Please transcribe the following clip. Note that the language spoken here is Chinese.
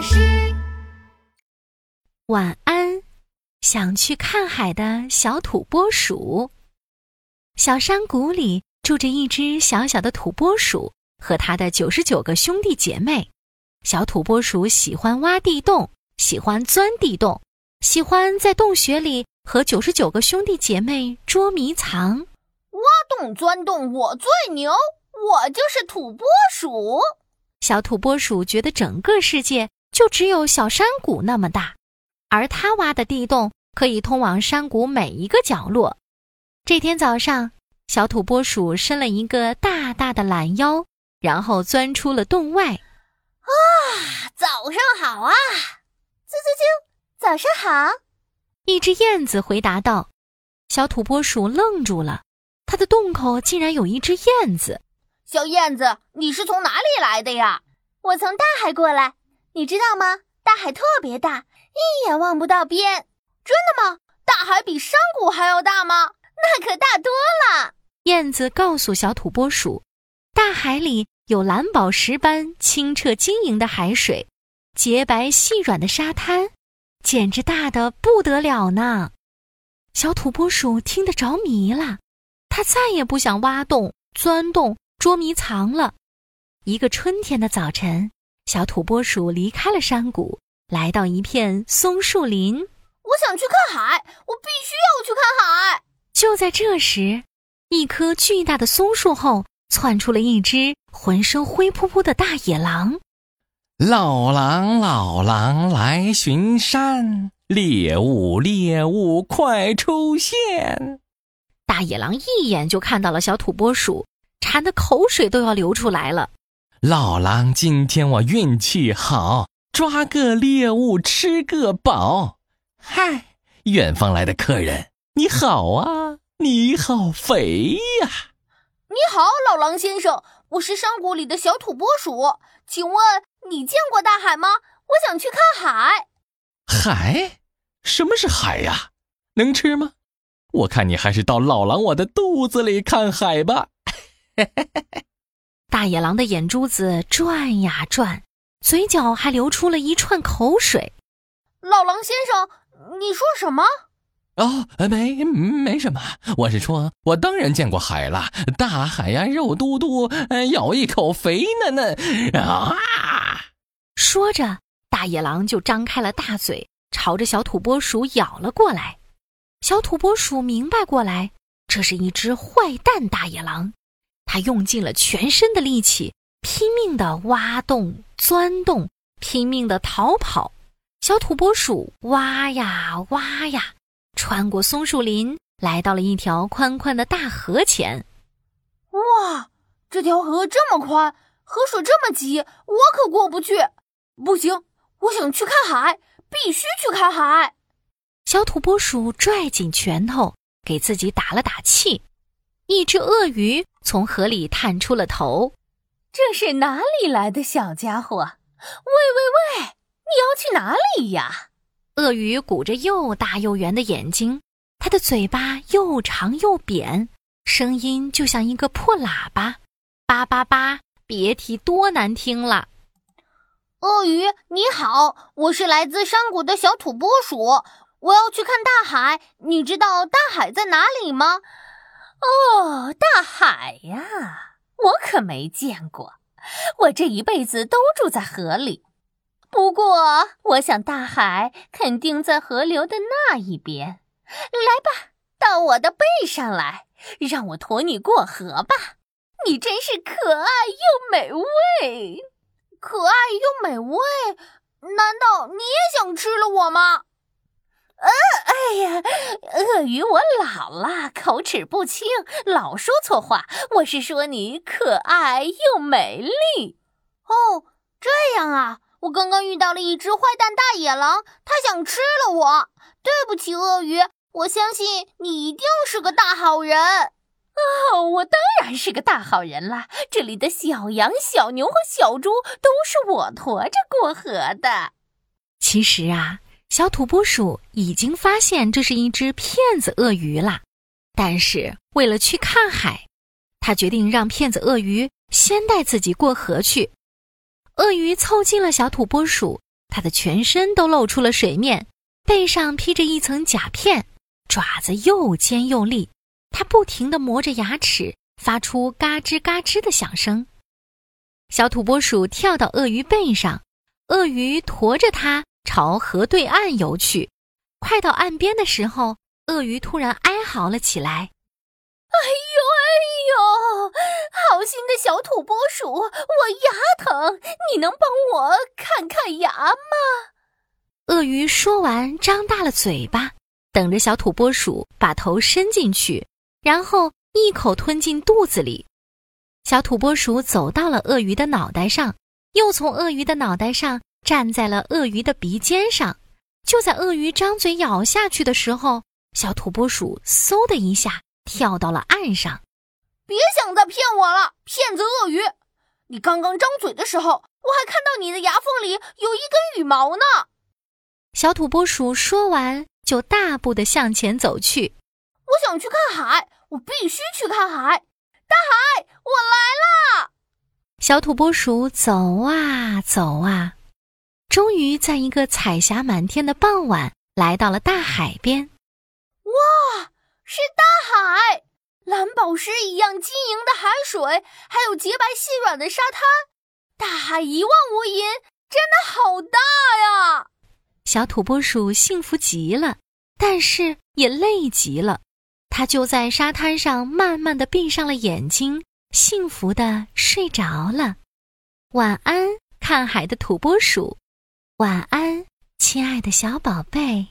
巴士。晚安，想去看海的小土拨鼠。小山谷里住着一只小小的土拨鼠和它的九十九个兄弟姐妹。小土拨鼠喜欢挖地洞，喜欢钻地洞，喜欢在洞穴里和九十九个兄弟姐妹捉迷藏。挖洞钻洞，我最牛，我就是土拨鼠。小土拨鼠觉得整个世界就只有小山谷那么大，而他挖的地洞可以通往山谷每一个角落。这天早上，小土拨鼠伸了一个大大的懒腰，然后钻出了洞外。啊，早上好啊！啾啾啾，早上好！一只燕子回答道。小土拨鼠愣住了，它的洞口竟然有一只燕子。小燕子，你是从哪里来的呀？我从大海过来，你知道吗？大海特别大，一眼望不到边。真的吗？大海比山谷还要大吗？那可大多了。燕子告诉小土拨鼠，大海里有蓝宝石般清澈晶莹的海水，洁白细软的沙滩，简直大的不得了呢。小土拨鼠听得着迷了，它再也不想挖洞、钻洞。捉迷藏了。一个春天的早晨，小土拨鼠离开了山谷，来到一片松树林。我想去看海，我必须要去看海。就在这时，一棵巨大的松树后窜出了一只浑身灰扑扑的大野狼。老狼，老狼来巡山，猎物，猎物快出现！大野狼一眼就看到了小土拨鼠。馋得口水都要流出来了。老狼，今天我运气好，抓个猎物吃个饱。嗨，远方来的客人，你好啊，你好肥呀！你好，老狼先生，我是山谷里的小土拨鼠，请问你见过大海吗？我想去看海。海？什么是海呀？能吃吗？我看你还是到老狼我的肚子里看海吧。大野狼的眼珠子转呀转，嘴角还流出了一串口水。老狼先生，你说什么？哦，没没什么，我是说，我当然见过海了，大海呀，肉嘟嘟，咬一口肥嫩嫩啊！说着，大野狼就张开了大嘴，朝着小土拨鼠咬了过来。小土拨鼠明白过来，这是一只坏蛋大野狼。他用尽了全身的力气，拼命地挖洞、钻洞，拼命地逃跑。小土拨鼠挖呀挖呀，穿过松树林，来到了一条宽宽的大河前。哇，这条河这么宽，河水这么急，我可过不去。不行，我想去看海，必须去看海。小土拨鼠拽紧拳头，给自己打了打气。一只鳄鱼从河里探出了头，这是哪里来的小家伙？喂喂喂，你要去哪里呀？鳄鱼鼓着又大又圆的眼睛，它的嘴巴又长又扁，声音就像一个破喇叭，叭叭叭，别提多难听了。鳄鱼你好，我是来自山谷的小土拨鼠，我要去看大海，你知道大海在哪里吗？哦，大海呀，我可没见过。我这一辈子都住在河里，不过我想大海肯定在河流的那一边。来吧，到我的背上来，让我驮你过河吧。你真是可爱又美味，可爱又美味。难道你也想吃了我吗？嗯，哎呀，鳄鱼，我老了，口齿不清，老说错话。我是说你可爱又美丽。哦，这样啊，我刚刚遇到了一只坏蛋大野狼，它想吃了我。对不起，鳄鱼，我相信你一定是个大好人。哦，我当然是个大好人啦！这里的小羊、小牛和小猪都是我驮着过河的。其实啊。小土拨鼠已经发现这是一只骗子鳄鱼了，但是为了去看海，他决定让骗子鳄鱼先带自己过河去。鳄鱼凑近了小土拨鼠，它的全身都露出了水面，背上披着一层甲片，爪子又尖又利。它不停地磨着牙齿，发出嘎吱嘎吱的响声。小土拨鼠跳到鳄鱼背上，鳄鱼驮着它朝河对岸游去。快到岸边的时候，鳄鱼突然哀嚎了起来：“哎呦哎呦，好心的小土拨鼠，我牙疼，你能帮我看看牙吗？”鳄鱼说完，张大了嘴巴，等着小土拨鼠把头伸进去，然后一口吞进肚子里。小土拨鼠走到了鳄鱼的脑袋上，又从鳄鱼的脑袋上站在了鳄鱼的鼻尖上。就在鳄鱼张嘴咬下去的时候，小土拨鼠嗖的一下跳到了岸上。别想再骗我了，骗子鳄鱼！你刚刚张嘴的时候，我还看到你的牙缝里有一根羽毛呢。小土拨鼠说完，就大步的向前走去。我想去看海，我必须去看海。大海，我来啦！小土拨鼠走啊走啊。终于在一个彩霞满天的傍晚，来到了大海边。哇，是大海，蓝宝石一样晶莹的海水，还有洁白细软的沙滩。大海一望无垠，真的好大呀！小土拨鼠幸福极了，但是也累极了。它就在沙滩上慢慢的闭上了眼睛，幸福的睡着了。晚安，看海的土拨鼠。晚安，亲爱的小宝贝。